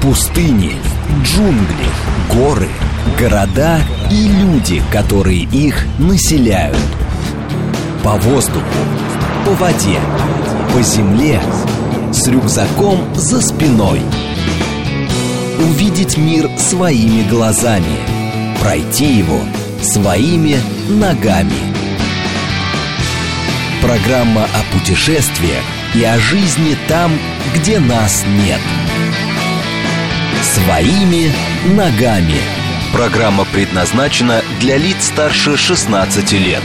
Пустыни, джунгли, горы, города и люди, которые их населяют. По воздуху, по воде, по земле, с рюкзаком за спиной. Увидеть мир своими глазами, пройти его своими ногами. Программа о путешествиях и о жизни там, где нас нет. Своими ногами. Программа предназначена для лиц старше 16 лет.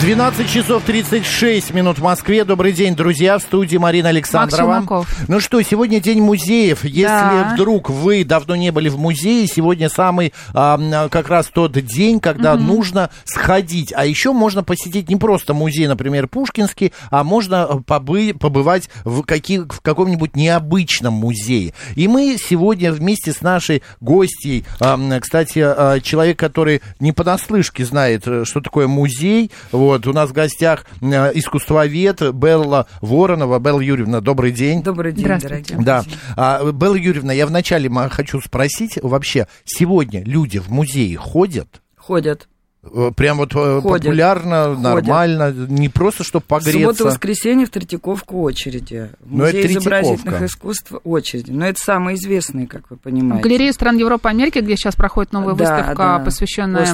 12 часов 36 минут в Москве. Добрый день, друзья. В студии Марина Александрова. Ну что, сегодня день музеев. Если да. вдруг вы давно не были в музее, сегодня самый а, как раз тот день, когда угу. нужно сходить. А еще можно посетить не просто музей, например, Пушкинский, а можно побы, побывать в, каких, в каком-нибудь необычном музее. И мы сегодня вместе с нашей гостьей, а, кстати, а, человек, который не понаслышке знает, э, что такое музей, вот, вот, у нас в гостях э, искусствовед Белла Воронова. Белла Юрьевна, добрый день. Добрый день, дорогие. Да. А, Белла Юрьевна, я вначале хочу спросить, вообще, сегодня люди в музеи ходят? Ходят. Э, прям вот э, Ходят. популярно, Ходят. нормально, не просто чтобы погреться. В субботу воскресенье в Третьяковку очереди. В Но Музей изобразительных искусств очереди. Но это самые известные, как вы понимаете. В галерее стран Европы и Америки, где сейчас проходит новая да, выставка, да. посвященная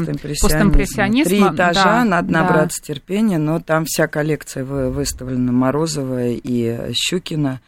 постимпрессионизму. Три этажа, да, надо набраться да. терпения, но там вся коллекция выставлена Морозова и Щукина.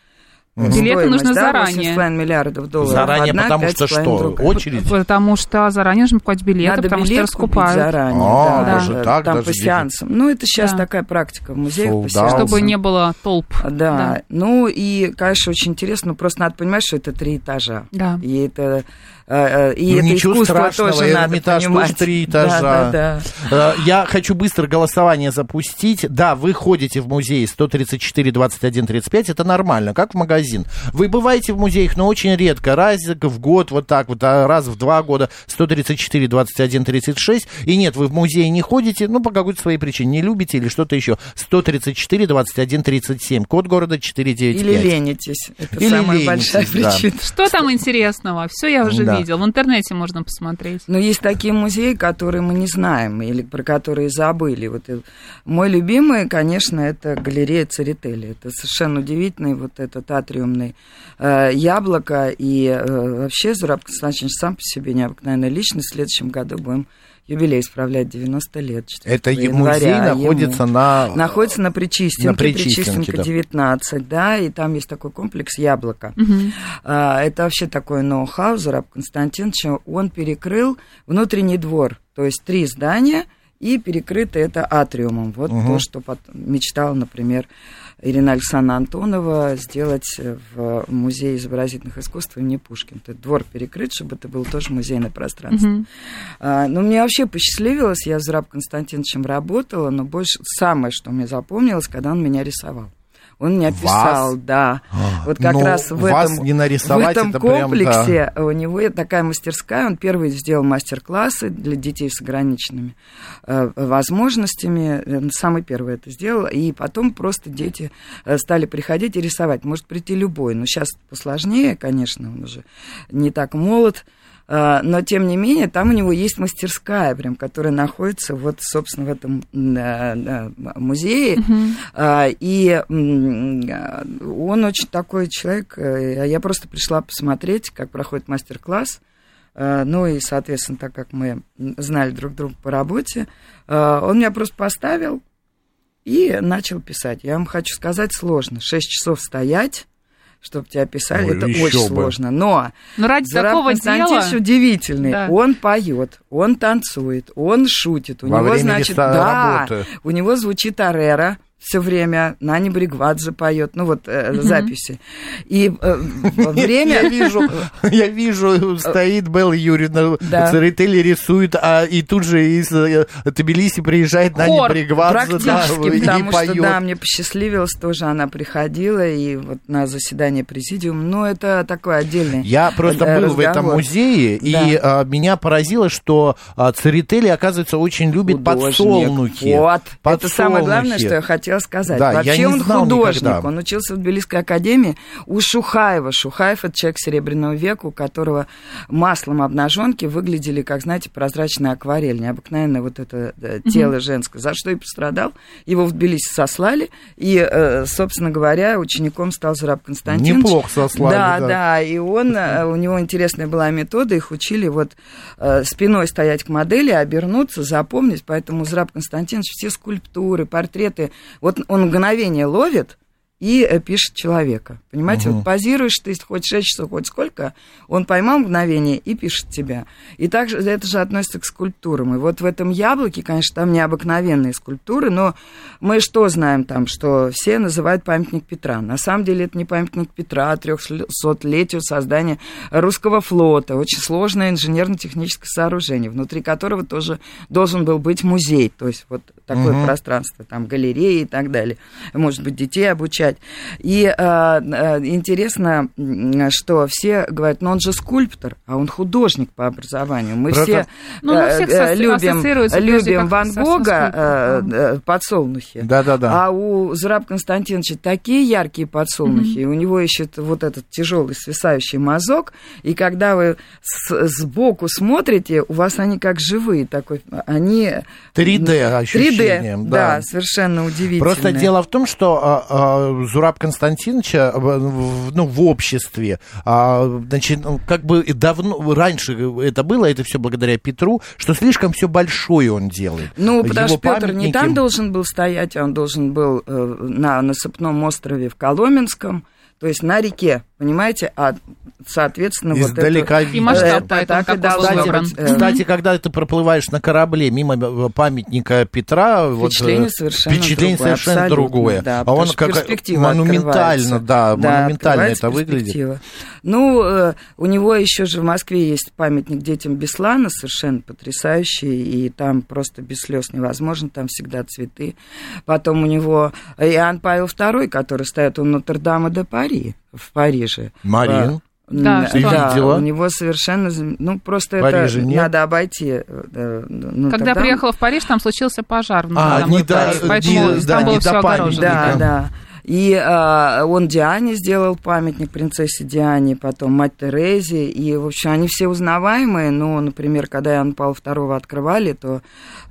Билеты нужно да, заранее. 8,5 миллиардов долларов. Заранее, одна, потому что что? Другая. Очередь? Потому что заранее нужно покупать билеты, Надо потому билет что раскупают. заранее. А, да, даже да. так? Там даже по сеансам. Ну, это сейчас да. такая практика в музеях по сеансам. Чтобы не было толп. Да. да. Ну, и, конечно, очень интересно. Просто надо понимать, что это три этажа. Да. И это и ну, это ничего искусство страшного, тоже Эрмитаж надо понимать. тоже три этажа. Да, да, да. Э, я хочу быстро голосование запустить. Да, вы ходите в музей 134, 21, 35, это нормально, как в магазин. Вы бываете в музеях, но очень редко, раз в год, вот так вот, а раз в два года 134, 21, 36. И нет, вы в музей не ходите, ну, по какой-то своей причине, не любите или что-то еще. 134, 21, 37, код города 495. Или ленитесь, это или самая ленитесь, большая да. причина. Что там интересного? Все я уже да видел. В интернете можно посмотреть. Но есть такие музеи, которые мы не знаем или про которые забыли. Вот мой любимый, конечно, это галерея Церетели. Это совершенно удивительный вот этот атриумный э, яблоко. И э, вообще Зураб Константинович сам по себе необыкновенная личность. В следующем году будем юбилей справлять 90 лет. Это музей находится ему. на... Находится на Причистенке, на Причистенке, да. 19, да, и там есть такой комплекс «Яблоко». Угу. А, это вообще такой ноу-хау Зараб Константиновича. Он перекрыл внутренний двор, то есть три здания, и перекрыто это атриумом. Вот угу. то, что мечтал, например, Ирина Александровна Антонова сделать в Музее изобразительных искусств имени Пушкин. То есть двор перекрыт, чтобы это было тоже музейное пространство. Mm-hmm. А, ну, мне вообще посчастливилось, я с Раб Константиновичем работала, но больше самое, что мне запомнилось, когда он меня рисовал. Он меня писал, вас? да. А, вот как раз в этом, в этом это комплексе прям, да. у него такая мастерская. Он первый сделал мастер-классы для детей с ограниченными э, возможностями. Самый первый это сделал. И потом просто дети э, стали приходить и рисовать. Может прийти любой. Но сейчас посложнее, конечно, он уже не так молод. А, но, тем не менее, там у него есть мастерская, прям, которая находится вот, собственно, в этом музее. Uh-huh. И он очень такой человек. Э, я просто пришла посмотреть, как проходит мастер-класс. А, ну и, соответственно, так как мы знали друг друга по работе, он меня просто поставил и начал писать. Я вам хочу сказать, сложно. Шесть часов стоять, чтобы тебя писали, Ой, это очень бы. сложно. Но, Но ради Зараб такого Константинович дела... удивительный. Да. Он поет, он танцует, он шутит. У Во него, время значит, да, работы. у него звучит арера все время Нани Бригвадзе поет, ну вот э, mm-hmm. записи. И э, время... Я вижу, я вижу, стоит Белла Юрьевна, да. Церетели рисует, а и тут же из э, Тбилиси приезжает Нани Бригвадзе, да, потому и что, поет. да, мне посчастливилось тоже, она приходила, и вот на заседание президиума, ну, это такой отдельный Я просто был в этом музее, и а, меня поразило, что а, Церетели, оказывается, очень любит подсолнухи. Вот, подсолнухи. это самое главное, что я хотела хотела сказать. Да, Вообще он художник, никогда. он учился в Тбилисской академии у Шухаева. Шухаев это человек Серебряного века, у которого маслом обнаженки выглядели, как, знаете, прозрачная акварель, необыкновенное вот это тело угу. женское, за что и пострадал. Его в Тбилиси сослали, и, э, собственно говоря, учеником стал Зураб Константинович. Неплохо сослали, да. Да, да, и он, э, у него интересная была метода, их учили вот э, спиной стоять к модели, обернуться, запомнить, поэтому Зураб Константинович все скульптуры, портреты, вот он мгновение ловит, и э, пишет человека. Понимаете, угу. вот позируешь ты хоть 6 часов, хоть сколько, он поймал мгновение и пишет тебя. И также это же относится к скульптурам. И вот в этом яблоке, конечно, там необыкновенные скульптуры, но мы что знаем там, что все называют памятник Петра. На самом деле это не памятник Петра, а 300-летию создания русского флота. Очень сложное инженерно-техническое сооружение, внутри которого тоже должен был быть музей. То есть вот такое угу. пространство, там галереи и так далее. Может быть, детей обучать. И э, э, интересно, что все говорят, ну он же скульптор, а он художник по образованию. Мы Правда? все ну, э, э, любим, любим Ван Гога э, подсолнухи. Да, да, да. А у Зураб Константиновича такие яркие подсолнухи, угу. у него еще вот этот тяжелый свисающий мазок, и когда вы с, сбоку смотрите, у вас они как живые такой, они... 3D ощущение. 3D, да. да, совершенно удивительно. Просто дело в том, что а, а, Зураб Константиновича ну, в обществе, а, значит, ну, как бы давно, раньше это было, это все благодаря Петру, что слишком все большое он делает. Ну, потому что Петр памятники... не там должен был стоять, а он должен был э, на насыпном острове в Коломенском, то есть на реке, понимаете, а соответственно Издалека вот это... И масштаб, это, так и кстати, кстати, когда ты проплываешь на корабле мимо э, памятника Петра, впечатление вот, совершенно впечатление другое, совершенно другое. Да, а он как монументально, да, да, монументально это выглядит. Ну, э, у него еще же в Москве есть памятник детям Беслана, совершенно потрясающий, и там просто без слез невозможно, там всегда цветы. Потом у него Иоанн Павел II, который стоит у Нотр-Дама де Пари в Париже. Марин. Да, Ты да, видела? у него совершенно... Ну, просто Париже это нет? надо обойти. Э, ну, Когда тогда... приехала в Париж, там случился пожар. А, не до, поэтому не, там да, было не все огорожено. Да, да. И э, он Диане сделал памятник, принцессе Диане, потом мать Терезе. И, в общем, они все узнаваемые. Но, например, когда Иоанн Павел II открывали, то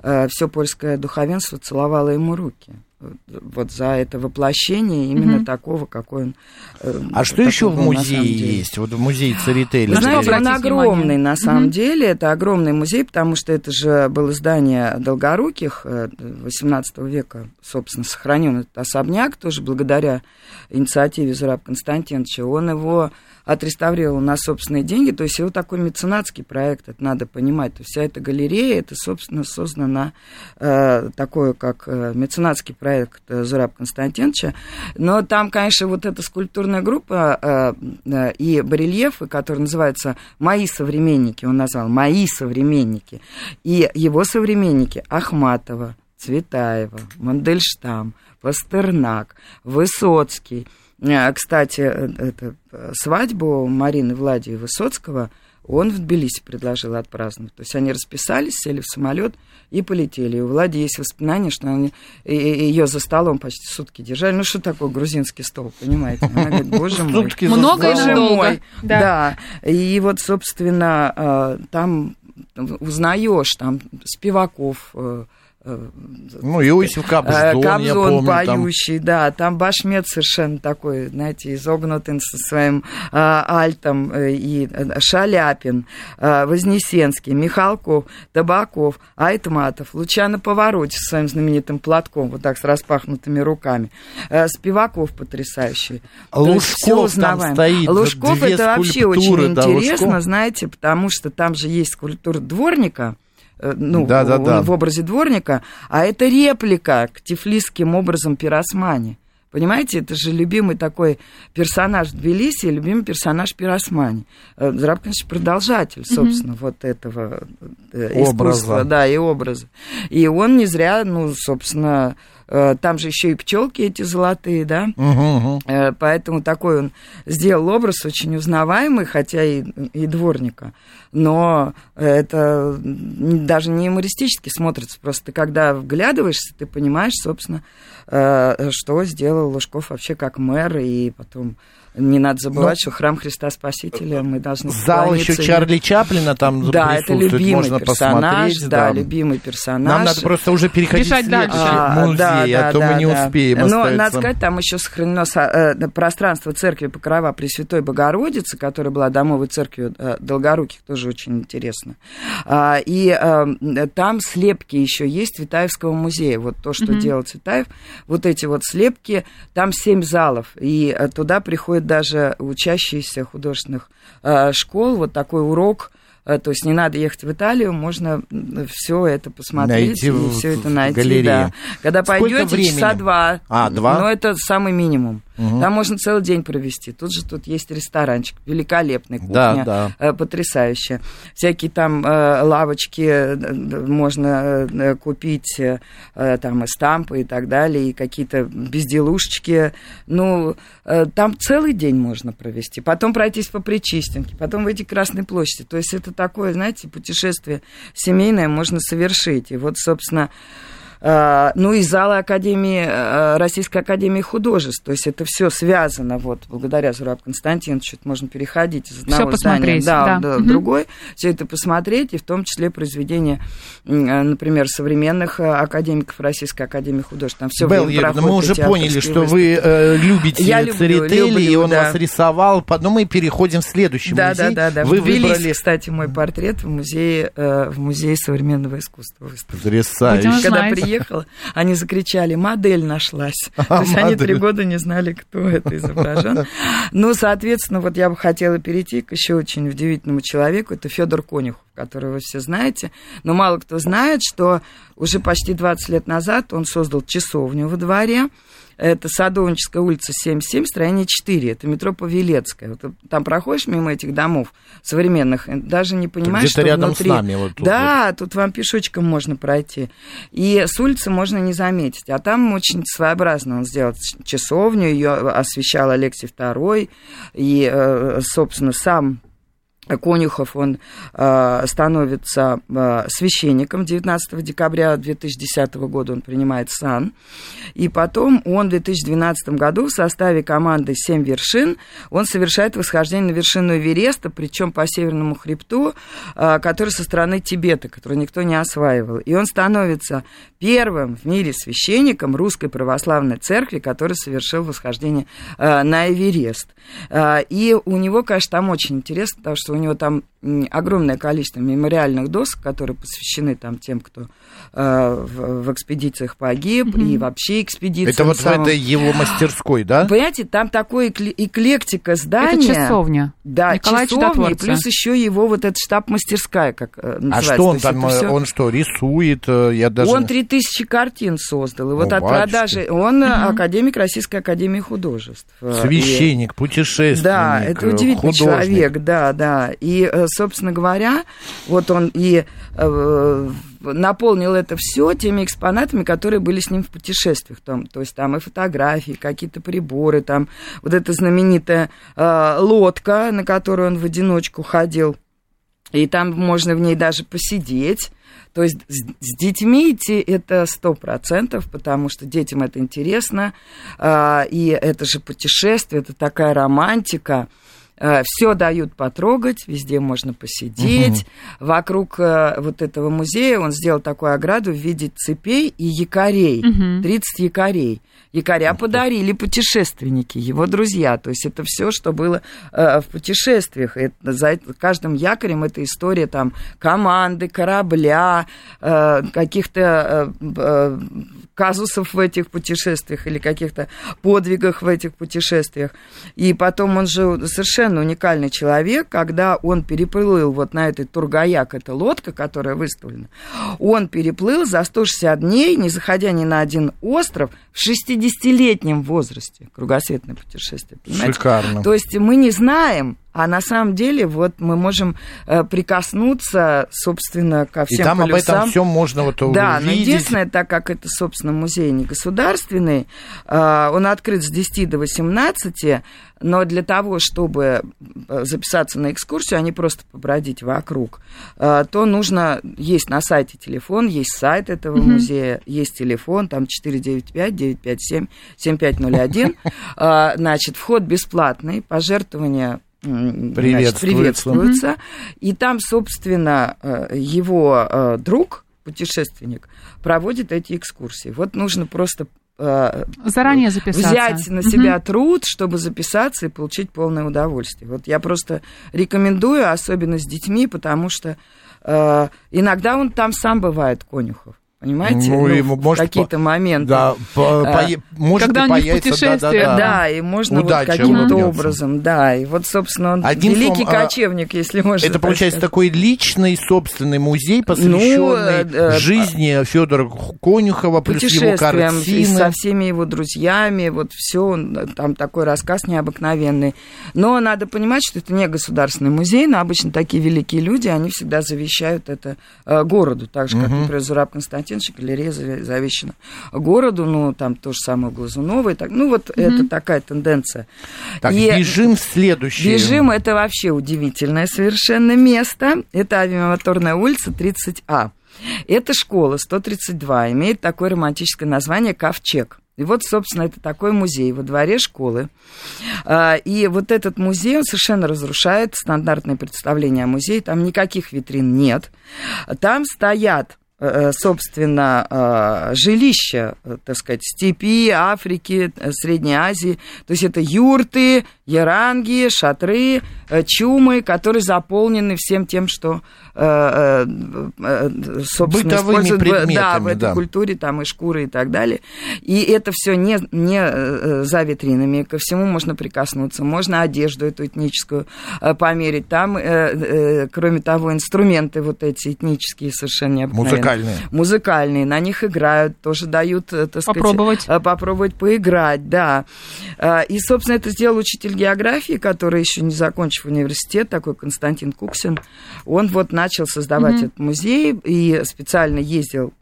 э, все польское духовенство целовало ему руки вот за это воплощение именно угу. такого, какой он. Э, а что еще в музее есть? Вот в музее Церетели. Вы знаете, он огромный внимание. на самом угу. деле. Это огромный музей, потому что это же было здание Долгоруких 18 э, века, собственно, сохранен этот особняк тоже благодаря инициативе Зураб Константиновича. Он его отреставрировал на собственные деньги. То есть его такой меценатский проект, это надо понимать. То есть вся эта галерея, это, собственно, создана на э, такое, как э, меценатский проект э, Зураб Константиновича. Но там, конечно, вот эта скульптурная группа э, э, и барельефы, которые называются «Мои современники», он назвал «Мои современники». И его современники Ахматова, Цветаева, Мандельштам, Пастернак, Высоцкий – кстати, это, свадьбу Марины Влади Высоцкого он в Тбилиси предложил отпраздновать. То есть они расписались, сели в самолет и полетели. И у Влади есть воспоминания, что они ее за столом почти сутки держали. Ну, что такое грузинский стол, понимаете? Она говорит, боже мой. Много и надолго. Да. да. И вот, собственно, там узнаешь, там, Спиваков, ну, Иосиф Кобзон, Кобзон я помню, поющий, там... да, там Башмет совершенно такой, знаете, изогнутый со своим а, альтом, э, и э, Шаляпин, а, Вознесенский, Михалков, Табаков, Айтматов, Лучано Повороте со своим знаменитым платком, вот так с распахнутыми руками, а, Спиваков потрясающий. Лужков там стоит, Лужков это вообще очень да, интересно, Лужков. знаете, потому что там же есть скульптура дворника, ну, да, да, да. в образе дворника, а это реплика к тифлисским образом Пиросмани. Понимаете, это же любимый такой персонаж Тбилиси, любимый персонаж Пиросмани. Э, Зрабкович продолжатель, собственно, mm-hmm. вот этого э, образа. искусства, да, и образа. И он не зря, ну, собственно, Э, там же еще и пчелки эти золотые, да. Угу, угу. Поэтому такой он сделал образ очень узнаваемый, хотя и, и дворника. Но это даже не юмористически смотрится. Просто когда вглядываешься, ты понимаешь, собственно, что сделал Лужков вообще как мэр, и потом не надо забывать, Но... что храм Христа Спасителя мы должны Зал еще Чарли Чаплина там Да, это любимый Можно персонаж, да, да, любимый персонаж. Нам надо просто уже переходить Бежать в дальше. А, музей, да, да, а то да, мы не да. успеем Но остается. надо сказать, там еще сохранено э, пространство церкви Покрова Пресвятой Богородицы, которая была домовой церковью э, Долгоруких, тоже очень интересно. А, и э, там слепки еще есть Цветаевского музея. Вот то, что mm-hmm. делал Цветаев. Вот эти вот слепки, там семь залов, и туда приходят даже учащиеся художественных школ, вот такой урок то есть не надо ехать в Италию, можно все это посмотреть найти и все это найти. Да. Когда пойдете, часа два. А, два? Но это самый минимум. Угу. Там можно целый день провести. Тут же тут есть ресторанчик, великолепный, кухня, да, да. потрясающая. Всякие там э, лавочки э, можно купить, там и стампы и так далее, и какие-то безделушечки. Ну, там целый день можно провести. Потом пройтись по Причистенке, потом выйти к Красной площади. То есть это такое, знаете, путешествие семейное можно совершить. И вот, собственно, Э, ну и залы Академии, э, Российской Академии Художеств. То есть это все связано, вот, благодаря Зураб Константиновичу, это можно переходить из одного здания да, да. в другой, все это посмотреть, и в том числе произведения, э, например, современных академиков Российской Академии Художеств. Там все Белл Юрьевна, мы уже поняли, что вы э, любите Я Церетели, люблю, и он да. вас рисовал, но мы переходим в следующий да, музей. Да, да, да. Вы Ввелись, выбрали... кстати, мой портрет в музее, э, в музее современного искусства. Потрясающе. Когда приехала, они закричали, модель нашлась. А, То есть модель. они три года не знали, кто это изображен. Ну, соответственно, вот я бы хотела перейти к еще очень удивительному человеку, это Федор Конюхов, которого вы все знаете, но мало кто знает, что уже почти 20 лет назад он создал часовню во дворе, это Садовническая улица 77, строение 4. Это метро Павелецкая. Вот там проходишь мимо этих домов современных, даже не понимаешь, что рядом внутри... с нами. Вот тут да, вот. тут вам пешочком можно пройти. И с улицы можно не заметить. А там очень своеобразно он сделал часовню, ее освещал Алексей II. И, э, собственно, сам Конюхов, он э, становится э, священником 19 декабря 2010 года, он принимает сан. И потом он в 2012 году в составе команды «Семь вершин» он совершает восхождение на вершину Эвереста, причем по Северному хребту, э, который со стороны Тибета, который никто не осваивал. И он становится первым в мире священником Русской Православной Церкви, который совершил восхождение э, на Эверест. Э, и у него, конечно, там очень интересно, потому что у него там огромное количество мемориальных досок, которые посвящены там тем, кто э, в, в экспедициях погиб, mm-hmm. и вообще экспедиции. Это вот самым... в этой его мастерской, да? Понимаете, там такой эклектика здания. Это часовня. Да, Николай часовня, и плюс еще его вот эта штаб-мастерская, как э, называется. А что он там, все... он что, рисует? Э, я даже... Он 3000 картин создал, и вот О, от продажи... Он mm-hmm. академик Российской Академии Художеств. Священник, и... путешественник, Да, это удивительный художник. человек, да, да. И собственно говоря, вот он и э, наполнил это все теми экспонатами, которые были с ним в путешествиях. Там, то есть там и фотографии, какие-то приборы, там вот эта знаменитая э, лодка, на которую он в одиночку ходил. И там можно в ней даже посидеть. То есть с, с детьми идти это сто процентов, потому что детям это интересно. Э, и это же путешествие, это такая романтика. Э, Все дают потрогать, везде можно посидеть. Угу. Вокруг э, вот этого музея он сделал такую ограду в виде цепей и якорей. Угу. 30 якорей. Якоря подарили путешественники, его друзья. То есть это все, что было э, в путешествиях. Это, за каждым якорем это история там команды, корабля, каких-то казусов в этих путешествиях или каких-то подвигах в этих путешествиях. И потом он же совершенно уникальный человек, когда он переплыл вот на этой Тургаяк, это лодка, которая выставлена, он переплыл за 160 дней, не заходя ни на один остров, в 60 50-летнем возрасте кругосветное путешествие. Понимаете? Шикарно. То есть мы не знаем, А на самом деле вот мы можем э, прикоснуться, собственно, ко всем И там полюсам. об этом всем можно вот да, увидеть. но единственное, так как это, собственно, музей не государственный, э, он открыт с 10 до 18, но для того, чтобы э, записаться на экскурсию, а не просто побродить вокруг, э, то нужно, есть на сайте телефон, есть сайт этого mm-hmm. музея, есть телефон, там 495-957-7501. Э, значит, вход бесплатный, пожертвования приветствуются. И там, собственно, его друг, путешественник, проводит эти экскурсии. Вот нужно просто заранее записаться. Взять на себя угу. труд, чтобы записаться и получить полное удовольствие. Вот я просто рекомендую, особенно с детьми, потому что э, иногда он там сам бывает, Конюхов. Понимаете? Ну, ну, может какие-то по... моменты. Да, по, а, по, может когда и появится, путешествие. Да, да, да. да, и можно Удача вот каким-то образом, да. И вот, собственно, он Одним великий словом, кочевник, если можно Это, получается, сказать. такой личный, собственный музей, посвященный ну, э, жизни Федора Конюхова, плюс его картины. И со всеми его друзьями, вот все, там такой рассказ необыкновенный. Но надо понимать, что это не государственный музей, но обычно такие великие люди, они всегда завещают это э, городу, так же, как, угу. например, Зураб Константинович, галерея завещено городу, ну, там то же самое Глазунова, и так, ну, вот mm-hmm. это такая тенденция. Так, и бежим в следующее. Бежим, это вообще удивительное совершенно место, это авиамоторная улица 30А. Это школа 132, имеет такое романтическое название «Ковчег». И вот, собственно, это такой музей во дворе школы. А, и вот этот музей, он совершенно разрушает стандартное представление о музее. Там никаких витрин нет. Там стоят собственно, э, жилища, э, так сказать, степи, Африки, Средней Азии. То есть это юрты, яранги, шатры, чумы, которые заполнены всем тем, что, собственно, Бытовыми используют да, в этой да. культуре, там и шкуры и так далее. И это все не, не за витринами, ко всему можно прикоснуться, можно одежду эту этническую померить. Там, кроме того, инструменты вот эти этнические совершенно необыкновенные Музыкальные. Музыкальные, на них играют, тоже дают, э, так попробовать. сказать, попробовать поиграть, да. И, собственно, это сделал учитель географии, который еще не закончив университет, такой Константин Куксин. Он вот начал создавать mm-hmm. этот музей и специально ездил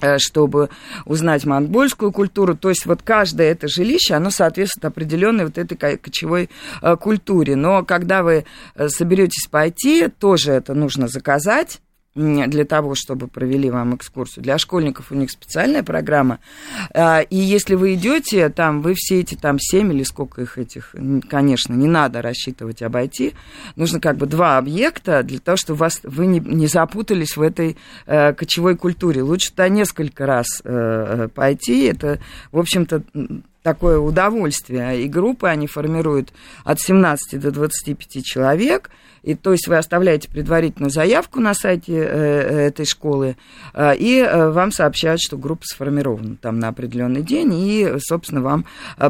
э, чтобы узнать монгольскую культуру. То есть вот каждое это жилище, оно соответствует определенной вот этой кочевой э, культуре. Но когда вы соберетесь пойти, тоже это нужно заказать для того, чтобы провели вам экскурсию. Для школьников у них специальная программа. А, и если вы идете, там, вы все эти там семь или сколько их этих, конечно, не надо рассчитывать обойти. Нужно как бы два объекта для того, чтобы вас, вы не, не запутались в этой э, кочевой культуре. Лучше туда несколько раз э, пойти. Это, в общем-то, такое удовольствие. И группы они формируют от 17 до 25 человек. И, то есть вы оставляете предварительную заявку на сайте э, этой школы, э, и э, вам сообщают, что группа сформирована там на определенный день, и, собственно, вам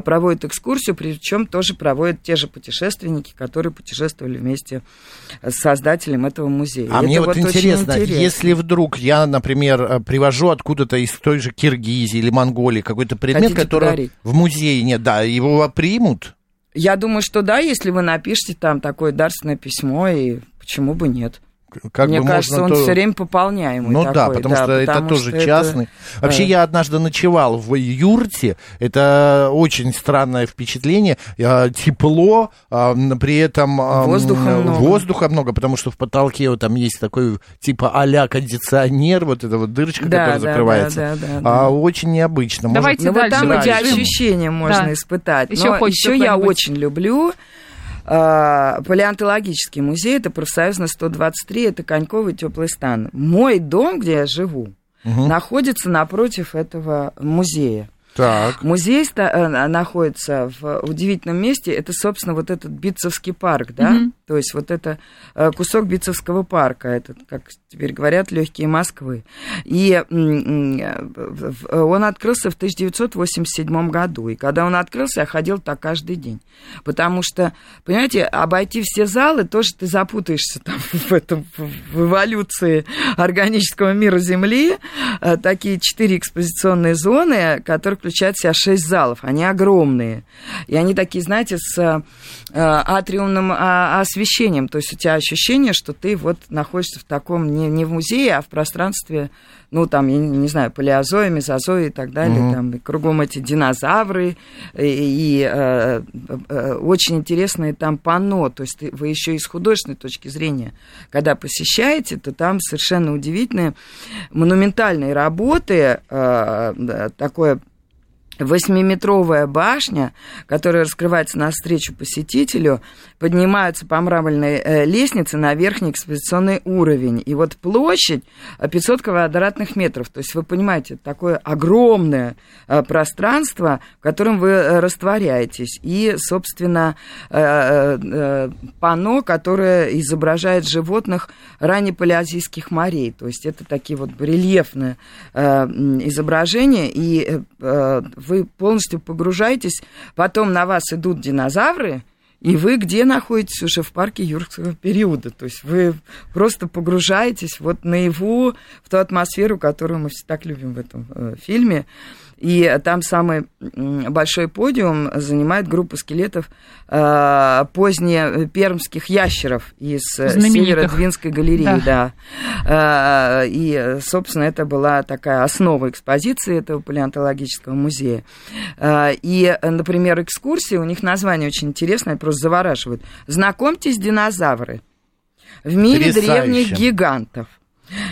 проводят экскурсию, причем тоже проводят те же путешественники, которые путешествовали вместе с создателем этого музея. А Это мне вот, интересно, интересно, если вдруг я, например, привожу откуда-то из той же Киргизии или Монголии какой-то предмет, Хотите который подарить? в музее нет, да, его примут? Я думаю, что да, если вы напишете там такое дарственное письмо, и почему бы нет как Мне бы кажется, он то... все время пополняемый. Ну такой, да, потому да, что потому это тоже что частный. Это... Вообще, я однажды ночевал в юрте. Это очень странное впечатление. Тепло, а, при этом воздуха много. воздуха много, потому что в потолке вот там есть такой типа а-ля кондиционер, вот эта вот дырочка, да, которая да, закрывается. Да, да, да, а, Очень необычно. Давайте Может... дальше. Ну, вот там эти ощущения можно да. испытать. Еще, Но еще я очень люблю палеонтологический музей, это профсоюзно 123, это Коньковый теплый стан. Мой дом, где я живу, угу. находится напротив этого музея. Так. Музей э, находится в удивительном месте. Это, собственно, вот этот Битцевский парк, да? Mm-hmm. То есть вот это э, кусок Битцевского парка, это, как теперь говорят, легкие Москвы. И он открылся в 1987 году. И когда он открылся, я ходил так каждый день. Потому что, понимаете, обойти все залы, тоже ты запутаешься там в, этом, в эволюции органического мира Земли. Э, такие четыре экспозиционные зоны, которых включает в себя шесть залов. Они огромные. И они такие, знаете, с э, атриумным а, освещением. То есть у тебя ощущение, что ты вот находишься в таком, не, не в музее, а в пространстве ну, там, я не знаю, палеозоя, мезозоя и так далее, угу. там, и кругом эти динозавры, и, и э, э, очень интересное там панно, то есть вы еще и с художественной точки зрения, когда посещаете, то там совершенно удивительные монументальные работы, э, такое Восьмиметровая башня, которая раскрывается навстречу посетителю, поднимается по мраморной э, лестнице на верхний экспозиционный уровень. И вот площадь 500 квадратных метров. То есть вы понимаете, такое огромное э, пространство, в котором вы э, растворяетесь. И, собственно, панно, которое изображает животных раннепалеозийских морей. То есть это такие вот рельефные изображения. И вы полностью погружаетесь, потом на вас идут динозавры, и вы где находитесь уже в парке юрского периода. То есть вы просто погружаетесь вот наяву в ту атмосферу, которую мы все так любим в этом э, фильме. И там самый большой подиум занимает группа скелетов э, позднепермских ящеров из Северодвинской галереи. Да. Да. Э, и, собственно, это была такая основа экспозиции этого палеонтологического музея. Э, и, например, экскурсии, у них название очень интересное, просто завораживает. Знакомьтесь, динозавры. В мире древних гигантов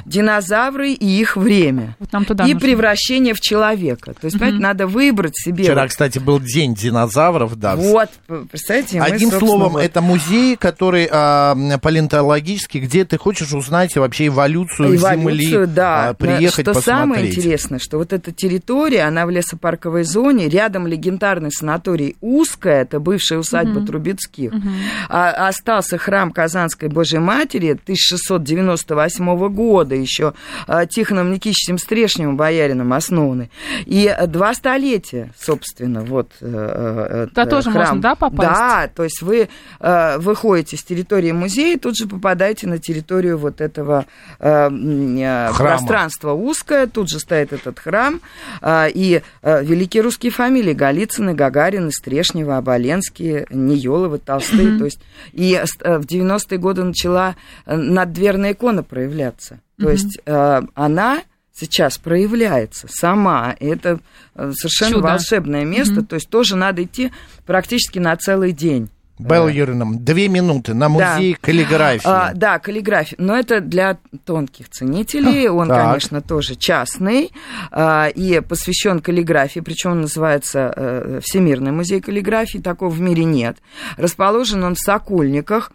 динозавры и их время. Вот нам туда и нужно. превращение в человека. То есть, угу. понимаете, надо выбрать себе. Вчера, вот... кстати, был день динозавров, да. Вот, представляете, Одним мы, словом, вот... это музей, который а, палеонтологический, где ты хочешь узнать вообще эволюцию, эволюцию Земли, да. а, приехать что посмотреть. самое интересное, что вот эта территория, она в лесопарковой зоне, рядом легендарный санаторий Узкая, это бывшая усадьба угу. Трубецких, угу. а, остался храм Казанской Божьей Матери 1698 года, года еще а, Тихоном Никитичем Стрешневым, боярином, основаны. И два столетия, собственно, вот э, э, Да, тоже храм. можно, да, попасть? Да, то есть вы э, выходите с территории музея, и тут же попадаете на территорию вот этого пространства узкое, тут же стоит этот храм, и великие русские фамилии Голицыны, Гагарины, Стрешнева, Оболенские, Ниеловы, Толстые, то есть и в 90-е годы начала наддверная икона проявляться. То есть э, она сейчас проявляется сама. Это э, совершенно Чудо. волшебное место. mm То есть тоже надо идти практически на целый день. Белла Юрьевна, две минуты на музей да. каллиграфии. А, да, каллиграфия. Но это для тонких ценителей. А, он, так. конечно, тоже частный а, и посвящен каллиграфии. Причем он называется а, Всемирный музей каллиграфии. Такого в мире нет. Расположен он в Сокольниках.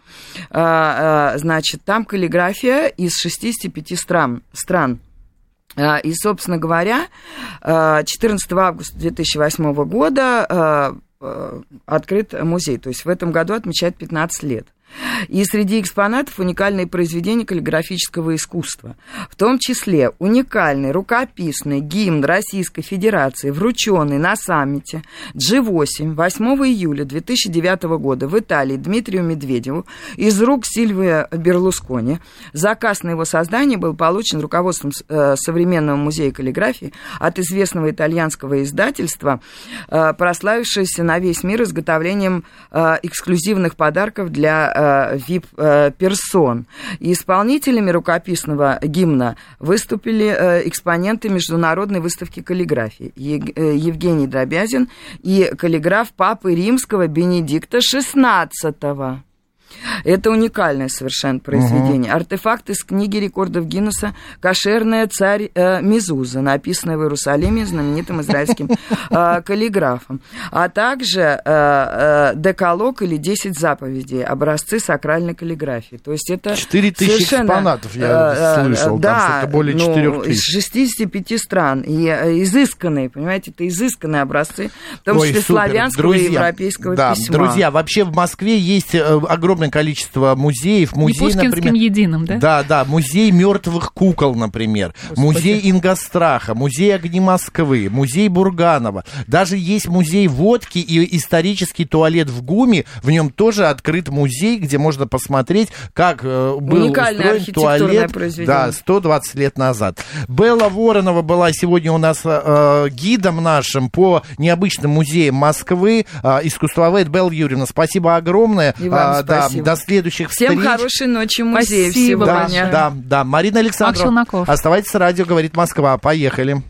А, а, значит, там каллиграфия из 65 стран. стран. А, и, собственно говоря, 14 августа 2008 года Э, открыт музей. То есть в этом году отмечает 15 лет. И среди экспонатов уникальные произведения каллиграфического искусства, в том числе уникальный рукописный гимн Российской Федерации, врученный на саммите G8 8 июля 2009 года в Италии Дмитрию Медведеву из рук Сильвия Берлускони. Заказ на его создание был получен руководством э, Современного музея каллиграфии от известного итальянского издательства, э, прославившегося на весь мир изготовлением э, эксклюзивных подарков для VIP-персон. Э, исполнителями рукописного гимна выступили э, экспоненты международной выставки каллиграфии э, Евгений Дробязин и каллиграф Папы Римского Бенедикта XVI. Это уникальное совершенно произведение. Угу. Артефакт из книги рекордов Гиннесса «Кошерная царь э, Мезуза», написанная в Иерусалиме знаменитым израильским э, каллиграфом. А также э, э, деколог или 10 заповедей, образцы сакральной каллиграфии. То есть это 4 тысячи совершенно, экспонатов, я э, э слышал, да, там что-то более 4 ну, тысяч. из 65 стран. И э, изысканные, понимаете, это изысканные образцы, в том Ой, числе супер. славянского друзья, и европейского да, письма. Друзья, вообще в Москве есть огромное огромное количество музеев. Музей, Не например, единым, да? Да, да. Музей мертвых кукол, например. Господи. Музей Ингостраха, музей огни Москвы, музей Бурганова. Даже есть музей водки и исторический туалет в ГУМе. В нем тоже открыт музей, где можно посмотреть, как э, был устроен туалет да, 120 лет назад. Белла Воронова была сегодня у нас э, гидом нашим по необычным музеям Москвы. Э, искусствовед Белла Юрьевна, спасибо огромное. И вам э, спасибо. Да, до следующих Всем встреч. хорошей ночи, музей. Спасибо, да, да, да. Марина Александровна, оставайтесь с радио, говорит Москва. Поехали.